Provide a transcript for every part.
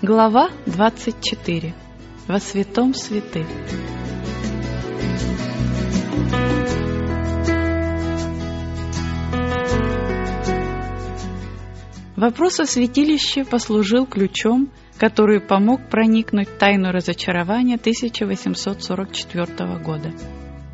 Глава 24. Во святом святых. Вопрос о святилище послужил ключом, который помог проникнуть в тайну разочарования 1844 года.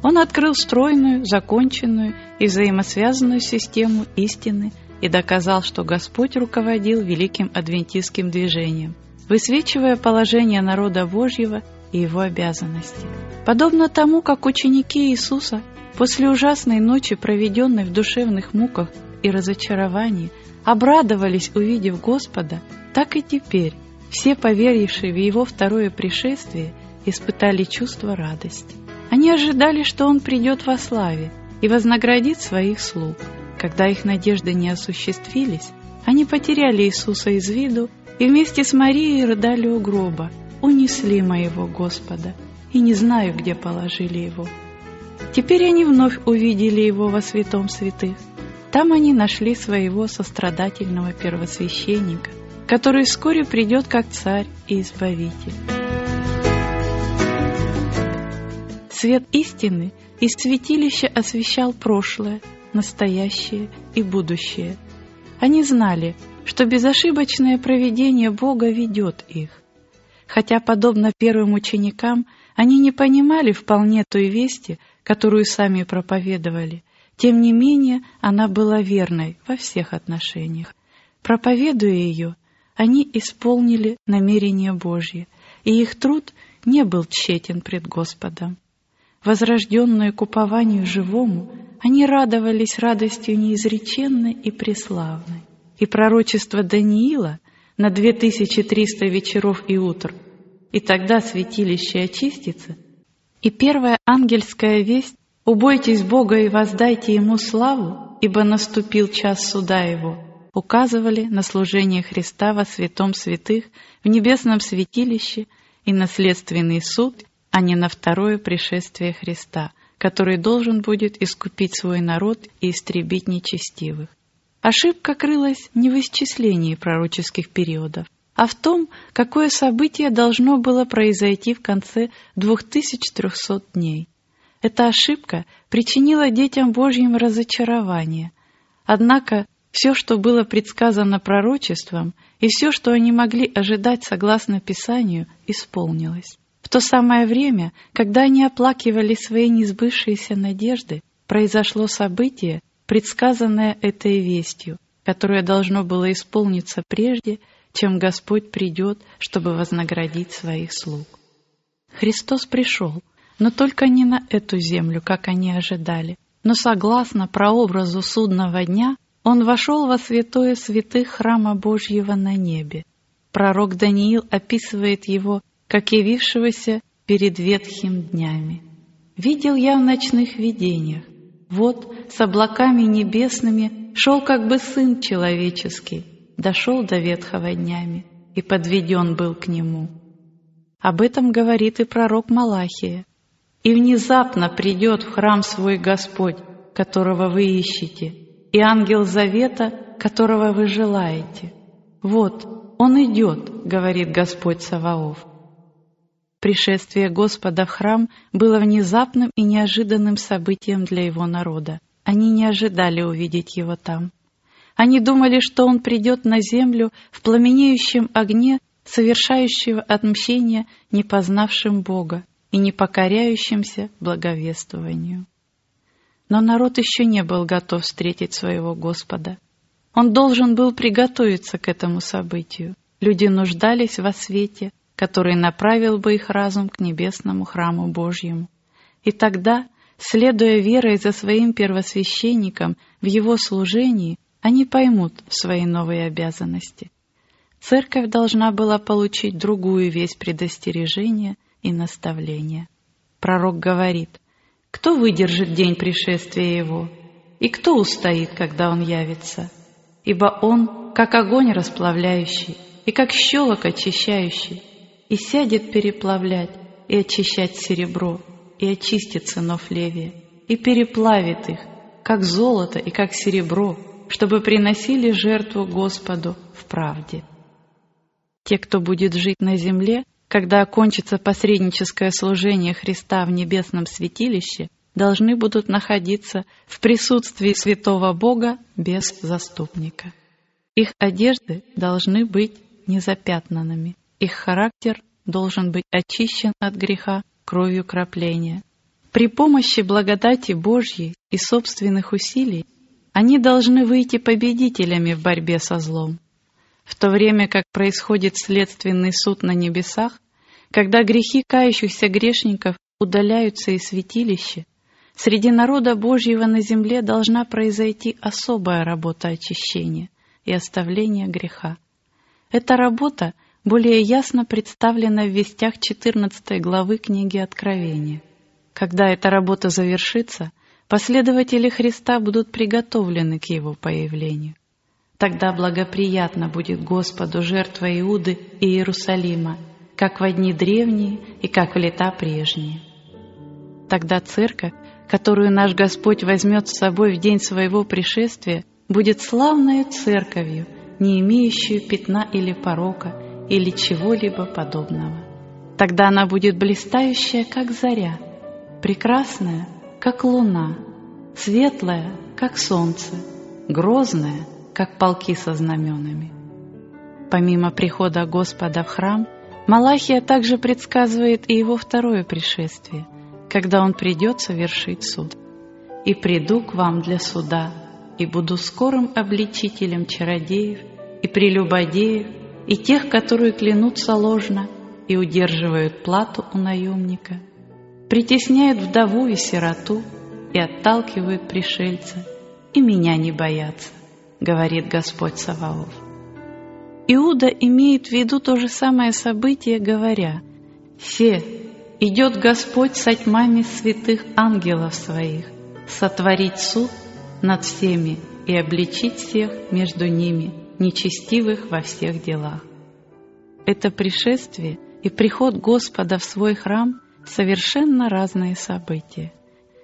Он открыл стройную, законченную и взаимосвязанную систему истины и доказал, что Господь руководил великим адвентистским движением, высвечивая положение народа Божьего и его обязанности. Подобно тому, как ученики Иисуса после ужасной ночи, проведенной в душевных муках и разочаровании, обрадовались, увидев Господа, так и теперь все поверившие в Его второе пришествие испытали чувство радости. Они ожидали, что Он придет во славе и вознаградит своих слуг. Когда их надежды не осуществились, они потеряли Иисуса из виду и вместе с Марией рыдали у гроба, унесли моего Господа, и не знаю, где положили его. Теперь они вновь увидели его во святом святых. Там они нашли своего сострадательного первосвященника, который вскоре придет как царь и избавитель. Свет истины из святилища освещал прошлое, настоящее и будущее. Они знали, что безошибочное проведение Бога ведет их. Хотя, подобно первым ученикам, они не понимали вполне той вести, которую сами проповедовали, тем не менее она была верной во всех отношениях. Проповедуя ее, они исполнили намерение Божье, и их труд не был тщетен пред Господом возрожденные к упованию живому, они радовались радостью неизреченной и преславной. И пророчество Даниила на 2300 вечеров и утр, и тогда святилище очистится, и первая ангельская весть «Убойтесь Бога и воздайте Ему славу, ибо наступил час суда Его», указывали на служение Христа во святом святых в небесном святилище и наследственный суд а не на второе пришествие Христа, который должен будет искупить свой народ и истребить нечестивых. Ошибка крылась не в исчислении пророческих периодов, а в том, какое событие должно было произойти в конце 2300 дней. Эта ошибка причинила детям Божьим разочарование. Однако все, что было предсказано пророчеством, и все, что они могли ожидать согласно Писанию, исполнилось. В то самое время, когда они оплакивали свои несбывшиеся надежды, произошло событие, предсказанное этой вестью, которое должно было исполниться прежде, чем Господь придет, чтобы вознаградить своих слуг. Христос пришел, но только не на эту землю, как они ожидали, но согласно прообразу судного дня, Он вошел во святое святых храма Божьего на небе. Пророк Даниил описывает его как явившегося перед ветхим днями. Видел я в ночных видениях, вот с облаками небесными шел как бы Сын Человеческий, дошел до ветхого днями и подведен был к Нему. Об этом говорит и пророк Малахия. «И внезапно придет в храм свой Господь, которого вы ищете, и ангел завета, которого вы желаете. Вот, он идет, говорит Господь Саваоф, Пришествие Господа в храм было внезапным и неожиданным событием для его народа. Они не ожидали увидеть его там. Они думали, что он придет на землю в пламенеющем огне, совершающего отмщение не познавшим Бога и не покоряющимся благовествованию. Но народ еще не был готов встретить своего Господа. Он должен был приготовиться к этому событию. Люди нуждались во свете, который направил бы их разум к небесному храму Божьему. И тогда, следуя верой за своим первосвященником в его служении, они поймут свои новые обязанности. Церковь должна была получить другую весть предостережения и наставления. Пророк говорит, «Кто выдержит день пришествия Его? И кто устоит, когда Он явится? Ибо Он, как огонь расплавляющий, и как щелок очищающий, и сядет переплавлять и очищать серебро, и очистит сынов Левия, и переплавит их, как золото и как серебро, чтобы приносили жертву Господу в правде. Те, кто будет жить на земле, когда окончится посредническое служение Христа в небесном святилище, должны будут находиться в присутствии святого Бога без заступника. Их одежды должны быть незапятнанными, их характер должен быть очищен от греха кровью крапления. При помощи благодати Божьей и собственных усилий они должны выйти победителями в борьбе со злом. В то время как происходит следственный суд на небесах, когда грехи кающихся грешников удаляются из святилища, среди народа Божьего на земле должна произойти особая работа очищения и оставления греха. Эта работа более ясно представлена в вестях 14 главы книги Откровения. Когда эта работа завершится, последователи Христа будут приготовлены к Его появлению. Тогда благоприятно будет Господу жертва Иуды и Иерусалима, как в дни древние и как в лета прежние. Тогда церковь, которую наш Господь возьмет с собой в день своего пришествия, будет славной церковью, не имеющую пятна или порока, или чего-либо подобного. Тогда она будет блистающая, как заря, прекрасная, как луна, светлая, как солнце, грозная, как полки со знаменами. Помимо прихода Господа в храм, Малахия также предсказывает и его второе пришествие, когда он придет совершить суд. «И приду к вам для суда, и буду скорым обличителем чародеев и прелюбодеев, и тех, которые клянутся ложно и удерживают плату у наемника, притесняют вдову и сироту и отталкивают пришельца, и меня не боятся говорит Господь Саваоф. Иуда имеет в виду то же самое событие, говоря, «Се, идет Господь со тьмами святых ангелов своих, сотворить суд над всеми и обличить всех между ними, нечестивых во всех делах». Это пришествие и приход Господа в свой храм — совершенно разные события.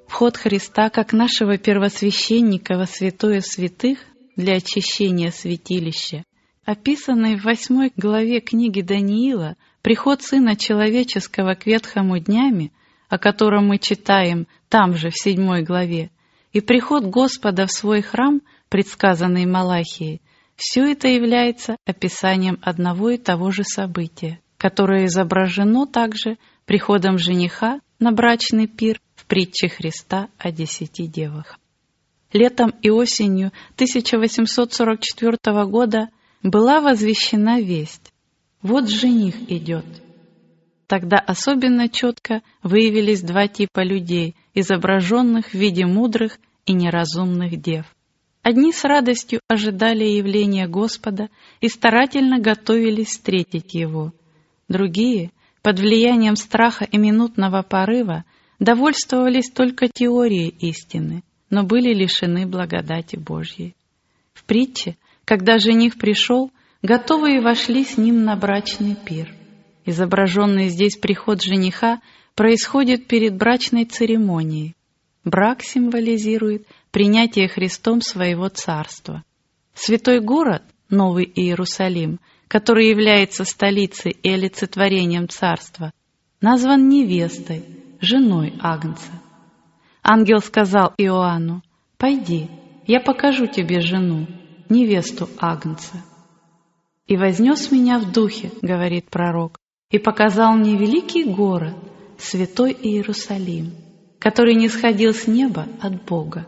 Вход Христа как нашего первосвященника во святое святых для очищения святилища, описанный в восьмой главе книги Даниила приход Сына Человеческого к Ветхому днями, о котором мы читаем там же, в седьмой главе, и приход Господа в свой храм, предсказанный Малахией, все это является описанием одного и того же события, которое изображено также приходом жениха на брачный пир в притче Христа о десяти девах. Летом и осенью 1844 года была возвещена весть «Вот жених идет». Тогда особенно четко выявились два типа людей, изображенных в виде мудрых и неразумных дев. Одни с радостью ожидали явления Господа и старательно готовились встретить Его. Другие, под влиянием страха и минутного порыва, довольствовались только теорией истины – но были лишены благодати Божьей. В притче, когда жених пришел, готовые вошли с ним на брачный пир. Изображенный здесь приход жениха происходит перед брачной церемонией. Брак символизирует принятие Христом своего царства. Святой город, Новый Иерусалим, который является столицей и олицетворением царства, назван невестой, женой Агнца. Ангел сказал Иоанну, «Пойди, я покажу тебе жену, невесту Агнца». «И вознес меня в духе», — говорит пророк, «и показал мне великий город, святой Иерусалим, который не сходил с неба от Бога».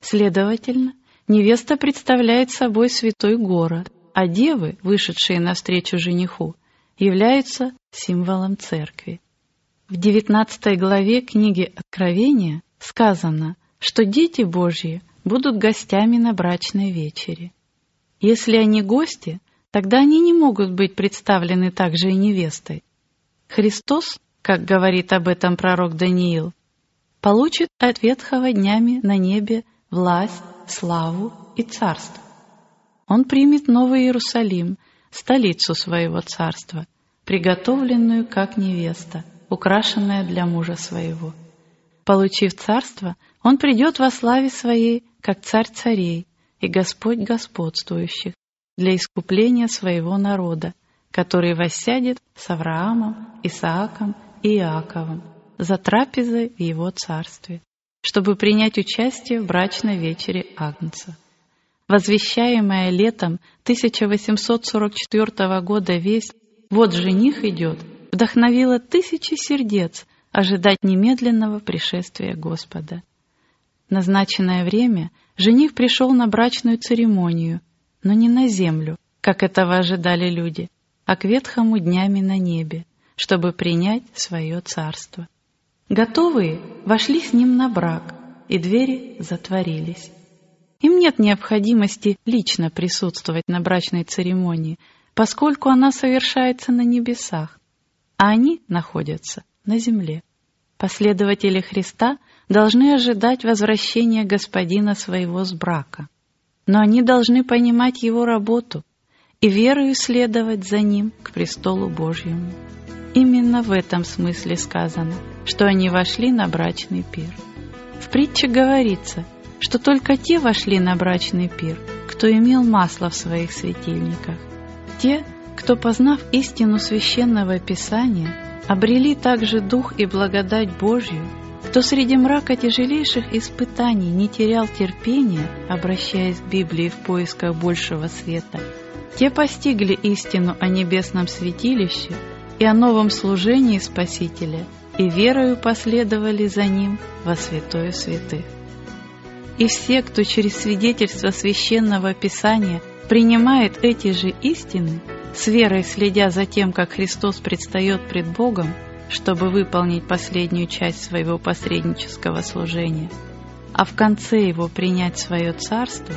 Следовательно, невеста представляет собой святой город, а девы, вышедшие навстречу жениху, являются символом церкви. В 19 главе книги Откровения сказано, что дети Божьи будут гостями на брачной вечере. Если они гости, тогда они не могут быть представлены также и невестой. Христос, как говорит об этом пророк Даниил, получит от ветхого днями на небе власть, славу и царство. Он примет Новый Иерусалим, столицу своего царства, приготовленную как невеста – украшенная для мужа своего. Получив царство, он придет во славе своей, как царь царей и Господь господствующих, для искупления своего народа, который воссядет с Авраамом, Исааком и Иаковом за трапезой в его царстве, чтобы принять участие в брачной вечере Агнца. Возвещаемая летом 1844 года весть «Вот жених идет» вдохновила тысячи сердец ожидать немедленного пришествия Господа. Назначенное время жених пришел на брачную церемонию, но не на землю, как этого ожидали люди, а к ветхому днями на небе, чтобы принять свое царство. Готовые вошли с ним на брак, и двери затворились. Им нет необходимости лично присутствовать на брачной церемонии, поскольку она совершается на небесах, а они находятся на земле. Последователи Христа должны ожидать возвращения Господина своего с брака, но они должны понимать Его работу и верою следовать за Ним к престолу Божьему. Именно в этом смысле сказано, что они вошли на брачный пир. В притче говорится, что только те вошли на брачный пир, кто имел масло в своих светильниках. Те, кто, познав истину священного Писания, обрели также дух и благодать Божью, кто среди мрака тяжелейших испытаний не терял терпения, обращаясь к Библии в поисках большего света, те постигли истину о небесном святилище и о новом служении Спасителя, и верою последовали за Ним во святое святых. И все, кто через свидетельство священного Писания принимает эти же истины, с верой следя за тем, как Христос предстает пред Богом, чтобы выполнить последнюю часть своего посреднического служения, а в конце его принять свое царство,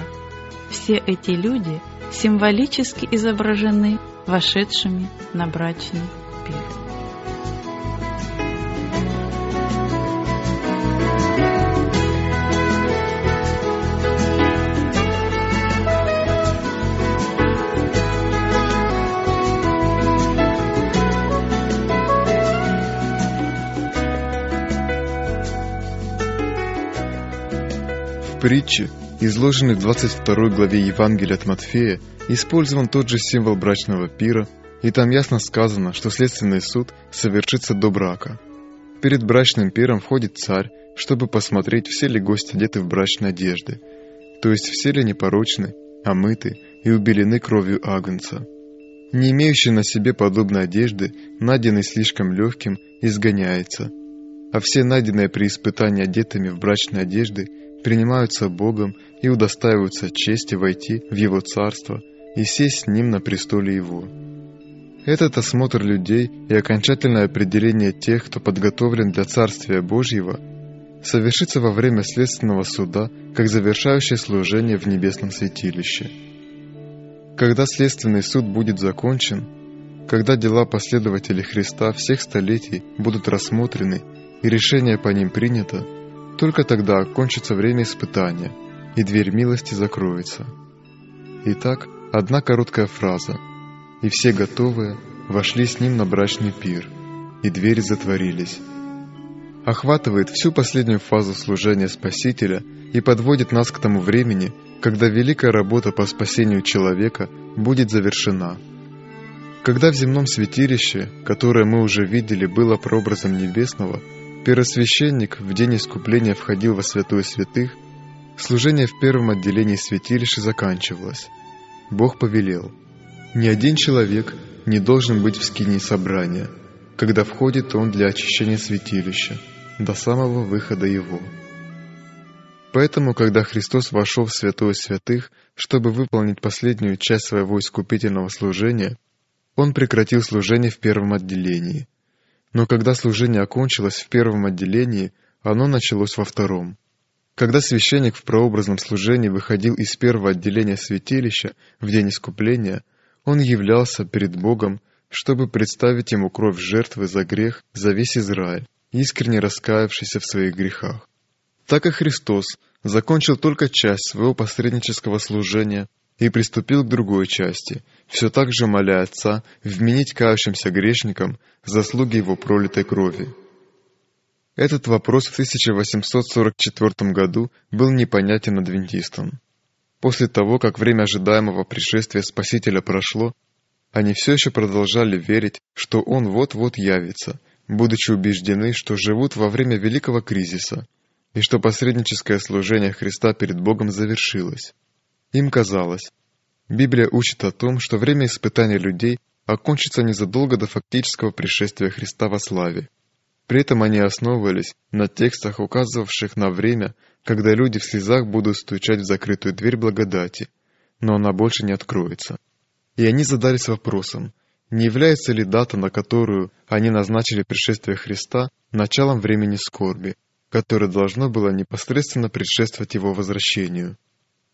все эти люди символически изображены вошедшими на брачный пир. притче, изложенной в 22 главе Евангелия от Матфея, использован тот же символ брачного пира, и там ясно сказано, что следственный суд совершится до брака. Перед брачным пиром входит царь, чтобы посмотреть, все ли гости одеты в брачные одежды, то есть все ли непорочны, омыты и убелены кровью агнца. Не имеющий на себе подобной одежды, найденный слишком легким, изгоняется, а все найденные при испытании одетыми в брачные одежды принимаются Богом и удостаиваются чести войти в Его Царство и сесть с Ним на престоле Его. Этот осмотр людей и окончательное определение тех, кто подготовлен для Царствия Божьего, совершится во время следственного суда, как завершающее служение в небесном святилище. Когда следственный суд будет закончен, когда дела последователей Христа всех столетий будут рассмотрены и решение по ним принято, только тогда кончится время испытания, и дверь милости закроется. Итак, одна короткая фраза. И все готовые вошли с ним на брачный пир, и двери затворились. Охватывает всю последнюю фазу служения Спасителя и подводит нас к тому времени, когда великая работа по спасению человека будет завершена. Когда в земном святилище, которое мы уже видели, было прообразом небесного, Первосвященник в день искупления входил во святую святых, служение в первом отделении святилища заканчивалось. Бог повелел, «Ни один человек не должен быть в скинии собрания, когда входит он для очищения святилища, до самого выхода его». Поэтому, когда Христос вошел в святое святых, чтобы выполнить последнюю часть своего искупительного служения, Он прекратил служение в первом отделении – но когда служение окончилось в первом отделении, оно началось во втором. Когда священник в прообразном служении выходил из первого отделения святилища в день искупления, он являлся перед Богом, чтобы представить ему кровь жертвы за грех за весь Израиль, искренне раскаявшийся в своих грехах. Так и Христос закончил только часть своего посреднического служения и приступил к другой части, все так же моля Отца вменить кающимся грешникам заслуги его пролитой крови. Этот вопрос в 1844 году был непонятен адвентистам. После того, как время ожидаемого пришествия Спасителя прошло, они все еще продолжали верить, что Он вот-вот явится, будучи убеждены, что живут во время великого кризиса и что посредническое служение Христа перед Богом завершилось. Им казалось, Библия учит о том, что время испытания людей окончится незадолго до фактического пришествия Христа во славе. При этом они основывались на текстах, указывавших на время, когда люди в слезах будут стучать в закрытую дверь благодати, но она больше не откроется. И они задались вопросом, не является ли дата, на которую они назначили пришествие Христа, началом времени скорби, которое должно было непосредственно предшествовать его возвращению.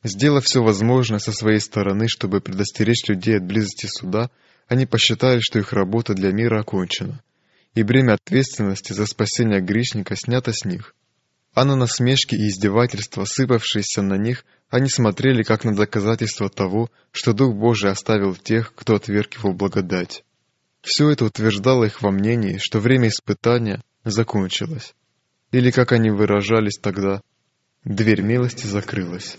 Сделав все возможное со своей стороны, чтобы предостеречь людей от близости суда, они посчитали, что их работа для мира окончена, и бремя ответственности за спасение грешника снято с них. А на насмешки и издевательства, сыпавшиеся на них, они смотрели как на доказательство того, что Дух Божий оставил тех, кто отверг его благодать. Все это утверждало их во мнении, что время испытания закончилось. Или, как они выражались тогда, дверь милости закрылась.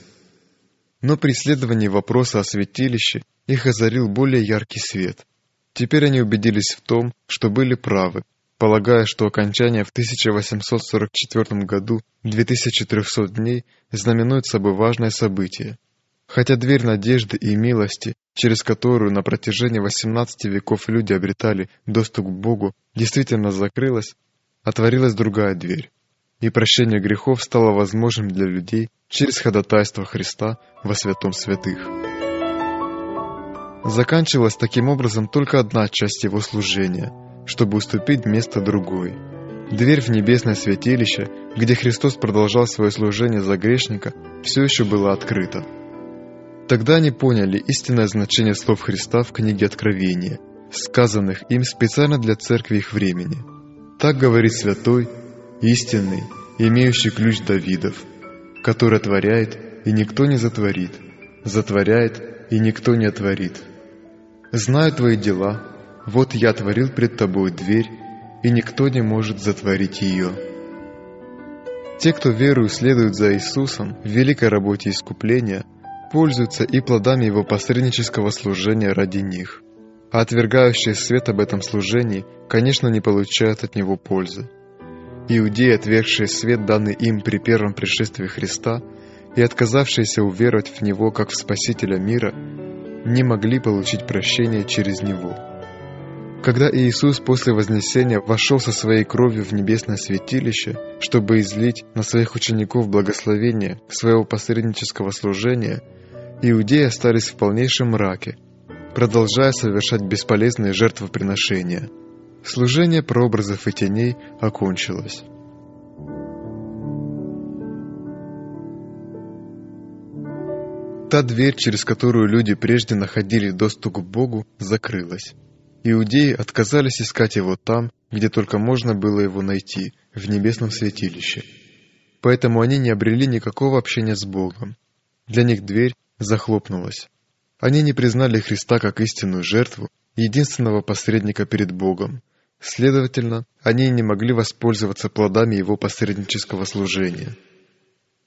Но при исследовании вопроса о святилище их озарил более яркий свет. Теперь они убедились в том, что были правы, полагая, что окончание в 1844 году 2300 дней знаменует собой важное событие. Хотя дверь надежды и милости, через которую на протяжении 18 веков люди обретали доступ к Богу, действительно закрылась, отворилась другая дверь и прощение грехов стало возможным для людей через ходатайство Христа во святом святых. Заканчивалась таким образом только одна часть его служения, чтобы уступить место другой. Дверь в небесное святилище, где Христос продолжал свое служение за грешника, все еще была открыта. Тогда они поняли истинное значение слов Христа в книге Откровения, сказанных им специально для церкви их времени. Так говорит святой истинный, имеющий ключ Давидов, который отворяет, и никто не затворит, затворяет, и никто не отворит. Знаю твои дела, вот я творил пред тобой дверь, и никто не может затворить ее. Те, кто верою следует за Иисусом в великой работе искупления, пользуются и плодами Его посреднического служения ради них, а отвергающие свет об этом служении, конечно, не получают от него пользы. Иудеи, отвергшие свет, данный им при первом пришествии Христа, и отказавшиеся уверовать в Него как в Спасителя мира, не могли получить прощение через Него. Когда Иисус после Вознесения вошел со своей кровью в небесное святилище, чтобы излить на своих учеников благословение своего посреднического служения, иудеи остались в полнейшем мраке, продолжая совершать бесполезные жертвоприношения – Служение прообразов и теней окончилось. Та дверь, через которую люди прежде находили доступ к Богу, закрылась. Иудеи отказались искать его там, где только можно было его найти, в небесном святилище. Поэтому они не обрели никакого общения с Богом. Для них дверь захлопнулась. Они не признали Христа как истинную жертву, единственного посредника перед Богом, Следовательно, они не могли воспользоваться плодами его посреднического служения.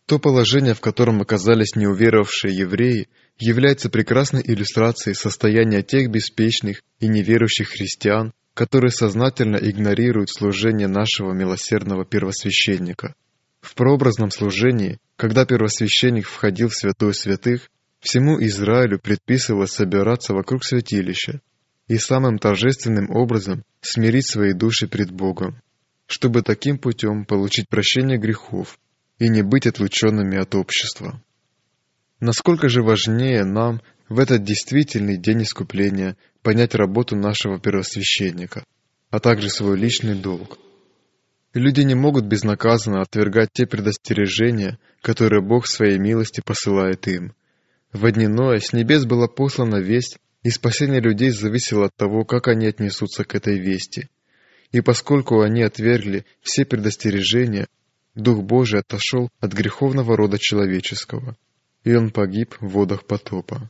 То положение, в котором оказались неуверовавшие евреи, является прекрасной иллюстрацией состояния тех беспечных и неверующих христиан, которые сознательно игнорируют служение нашего милосердного первосвященника. В прообразном служении, когда первосвященник входил в святую святых, всему Израилю предписывалось собираться вокруг святилища, и самым торжественным образом смирить свои души пред Богом, чтобы таким путем получить прощение грехов и не быть отлученными от общества. Насколько же важнее нам в этот действительный день искупления понять работу нашего первосвященника, а также свой личный долг. Люди не могут безнаказанно отвергать те предостережения, которые Бог своей милости посылает им. В дни Ноя с небес была послана весть и спасение людей зависело от того, как они отнесутся к этой вести. И поскольку они отвергли все предостережения, Дух Божий отошел от греховного рода человеческого, и он погиб в водах потопа.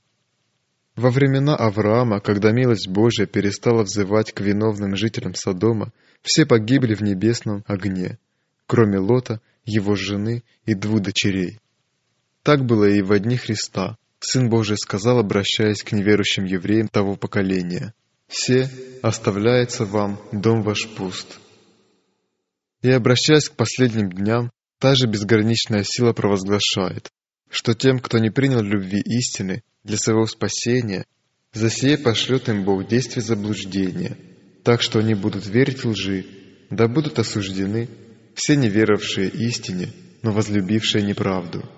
Во времена Авраама, когда милость Божия перестала взывать к виновным жителям Содома, все погибли в небесном огне, кроме Лота, его жены и двух дочерей. Так было и в дни Христа, Сын Божий сказал, обращаясь к неверующим евреям того поколения, «Се оставляется вам, дом ваш пуст». И обращаясь к последним дням, та же безграничная сила провозглашает, что тем, кто не принял любви истины для своего спасения, за сие пошлет им Бог действие заблуждения, так что они будут верить лжи, да будут осуждены все неверовавшие истине, но возлюбившие неправду.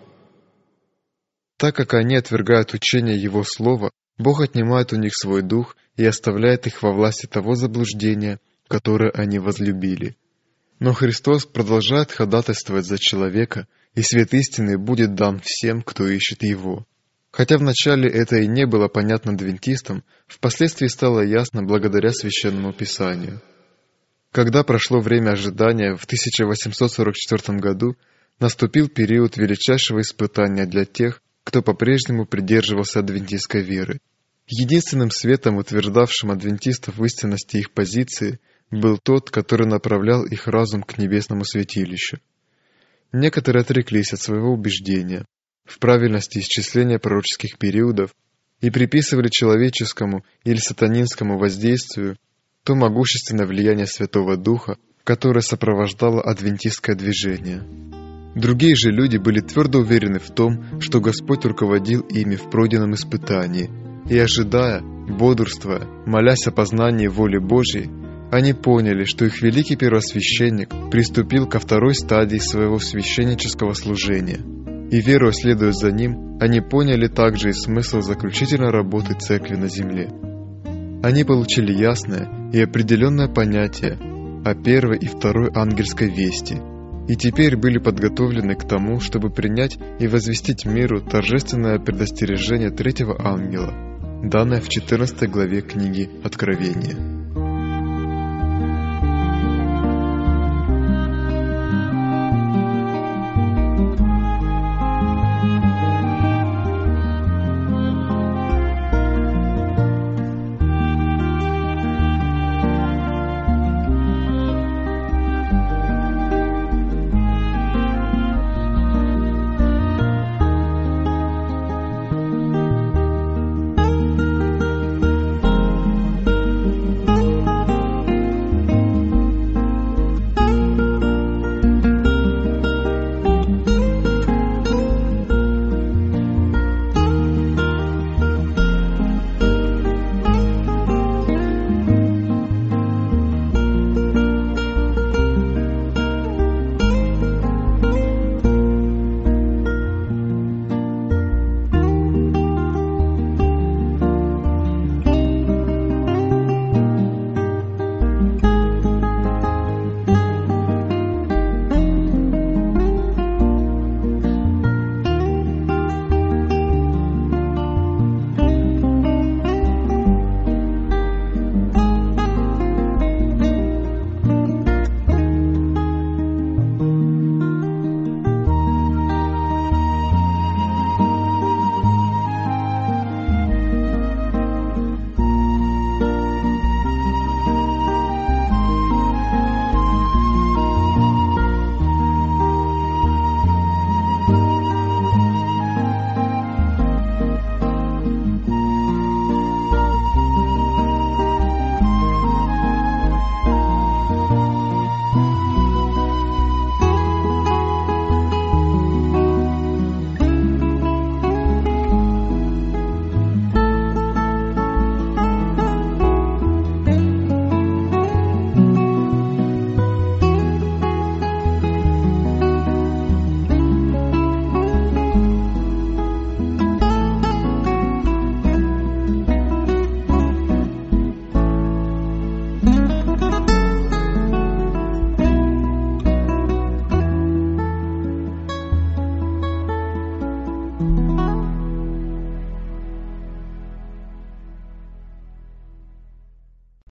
Так как они отвергают учение Его Слова, Бог отнимает у них свой дух и оставляет их во власти того заблуждения, которое они возлюбили. Но Христос продолжает ходатайствовать за человека, и свет истины будет дан всем, кто ищет Его. Хотя вначале это и не было понятно адвентистам, впоследствии стало ясно благодаря Священному Писанию. Когда прошло время ожидания в 1844 году, наступил период величайшего испытания для тех, кто по-прежнему придерживался адвентистской веры. Единственным светом, утверждавшим адвентистов в истинности их позиции, был тот, который направлял их разум к небесному святилищу. Некоторые отреклись от своего убеждения в правильности исчисления пророческих периодов и приписывали человеческому или сатанинскому воздействию то могущественное влияние Святого Духа, которое сопровождало адвентистское движение. Другие же люди были твердо уверены в том, что Господь руководил ими в пройденном испытании, и ожидая, бодрствуя, молясь о познании воли Божьей, они поняли, что их великий первосвященник приступил ко второй стадии своего священнического служения. И веруя следуя за ним, они поняли также и смысл заключительной работы церкви на земле. Они получили ясное и определенное понятие о первой и второй ангельской вести – и теперь были подготовлены к тому, чтобы принять и возвестить миру торжественное предостережение третьего ангела, данное в 14 главе книги Откровения.